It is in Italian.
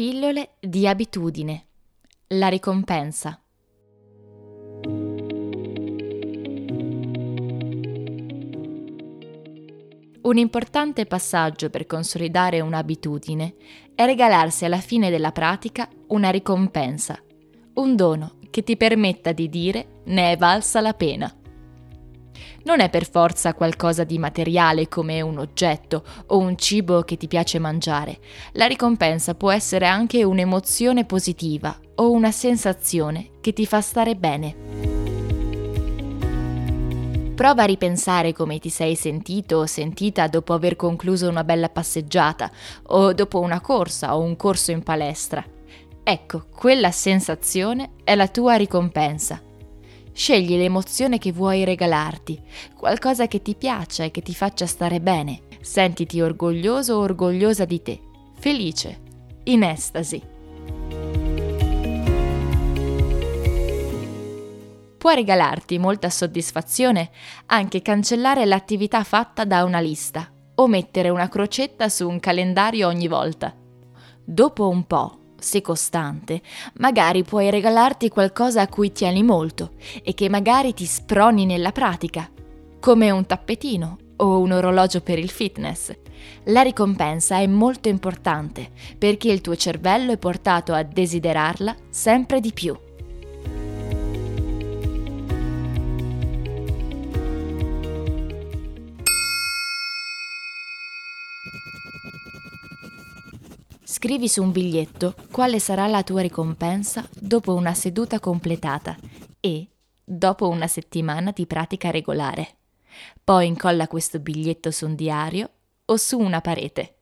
Pillole di abitudine. La ricompensa. Un importante passaggio per consolidare un'abitudine è regalarsi alla fine della pratica una ricompensa, un dono che ti permetta di dire ne è valsa la pena non è per forza qualcosa di materiale come un oggetto o un cibo che ti piace mangiare. La ricompensa può essere anche un'emozione positiva o una sensazione che ti fa stare bene. Prova a ripensare come ti sei sentito o sentita dopo aver concluso una bella passeggiata o dopo una corsa o un corso in palestra. Ecco, quella sensazione è la tua ricompensa Scegli l'emozione che vuoi regalarti, qualcosa che ti piaccia e che ti faccia stare bene. Sentiti orgoglioso o orgogliosa di te, felice, in estasi. Può regalarti molta soddisfazione anche cancellare l'attività fatta da una lista o mettere una crocetta su un calendario ogni volta. Dopo un po', se costante, magari puoi regalarti qualcosa a cui tieni molto e che magari ti sproni nella pratica, come un tappetino o un orologio per il fitness. La ricompensa è molto importante perché il tuo cervello è portato a desiderarla sempre di più. Scrivi su un biglietto quale sarà la tua ricompensa dopo una seduta completata e dopo una settimana di pratica regolare. Poi incolla questo biglietto su un diario o su una parete.